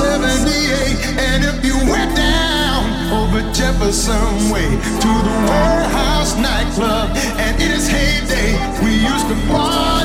78. And if you went down over Jefferson Way to the Warehouse nightclub, and its heyday, we used to party.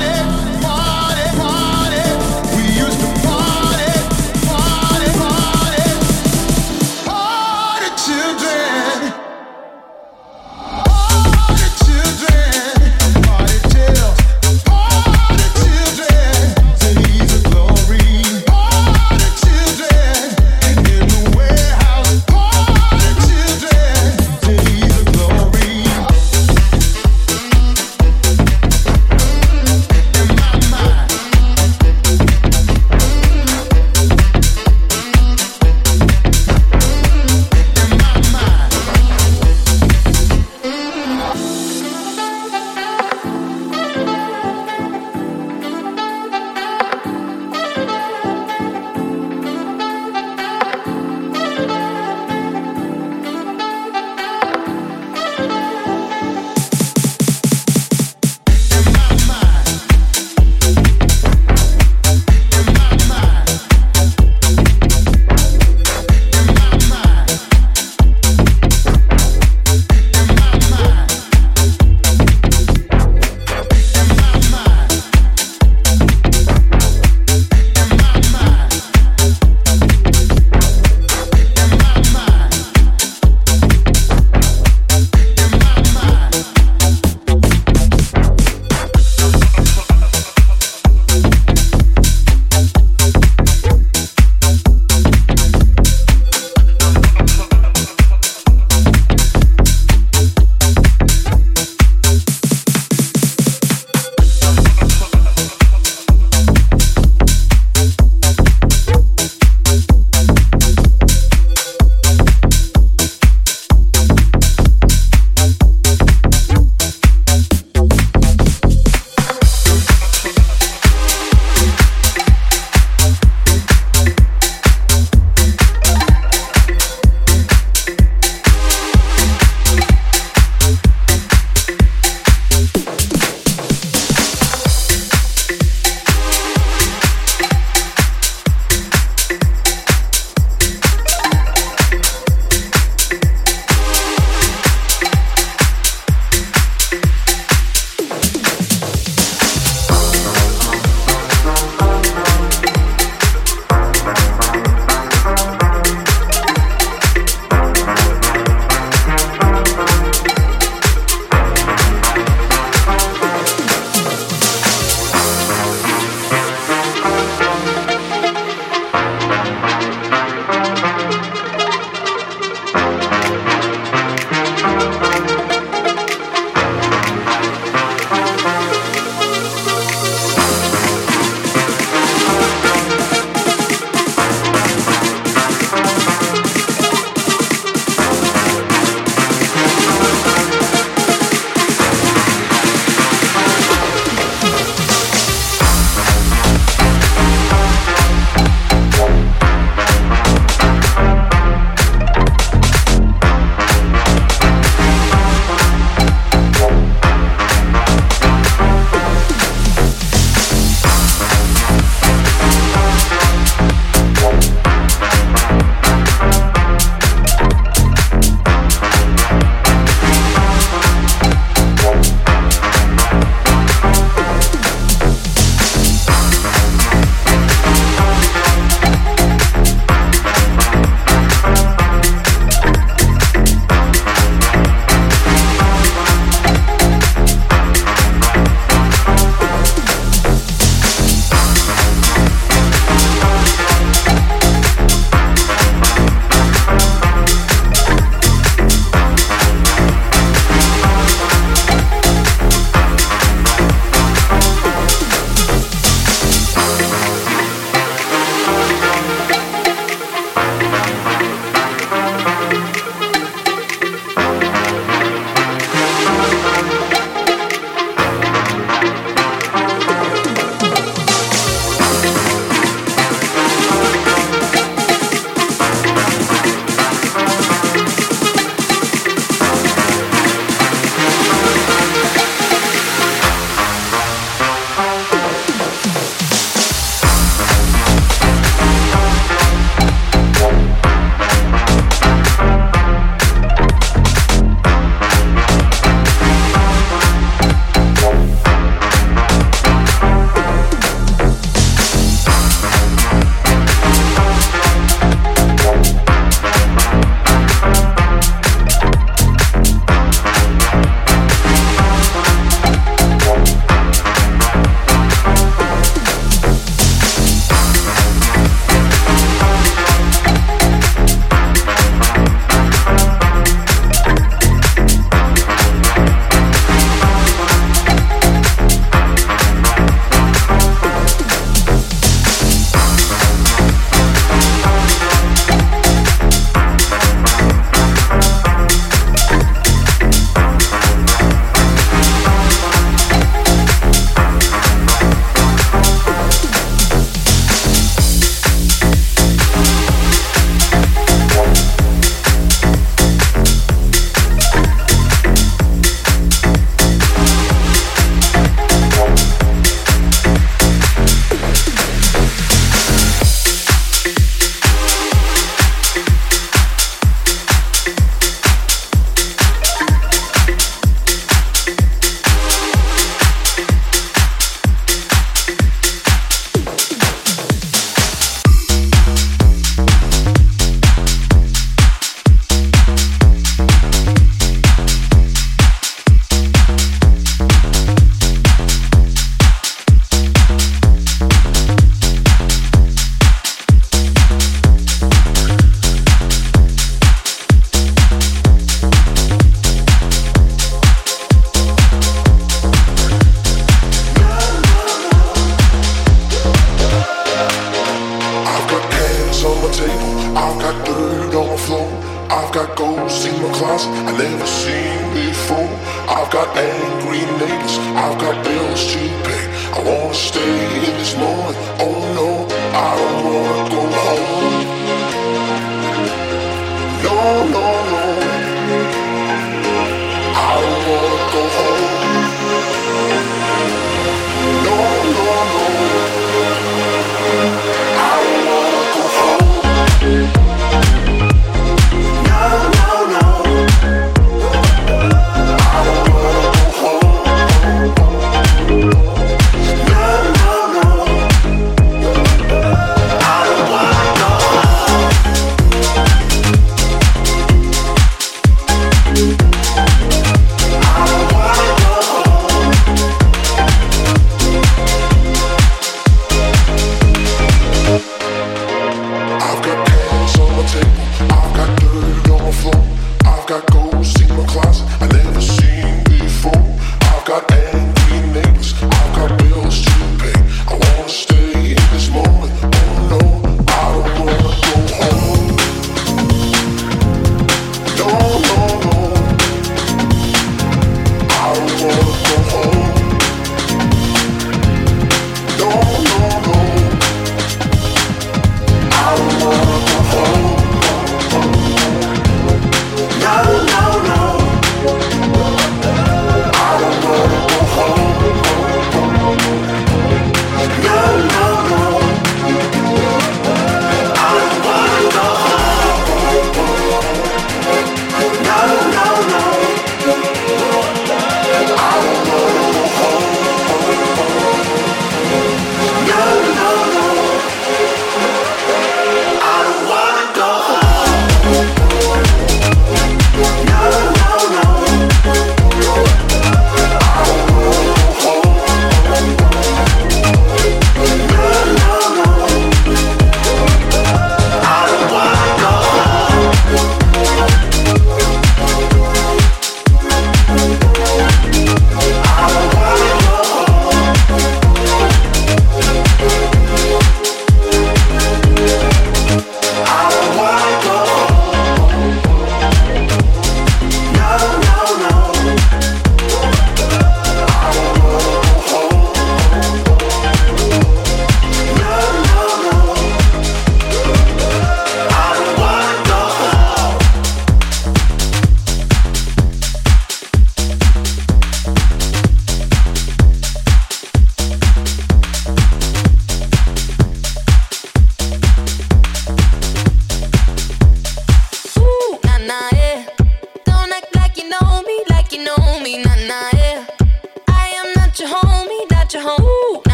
got ghosts in my closet I never seen before. I've got angry neighbors, I've got bills to pay. I wanna stay in this moment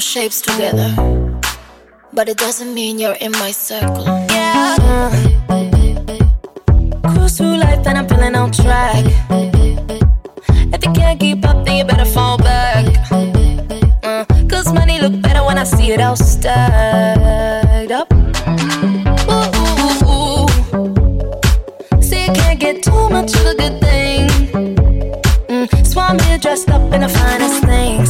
our shapes together, but it doesn't mean you're in my circle. Yeah, cruise through life and I'm feeling on track. If you can't keep up, then you better fall back. Uh, Cause money look better when I see it all stacked up. Ooh. See, you can't get too much of a good thing. Mm, so I'm here dressed up in the finest things.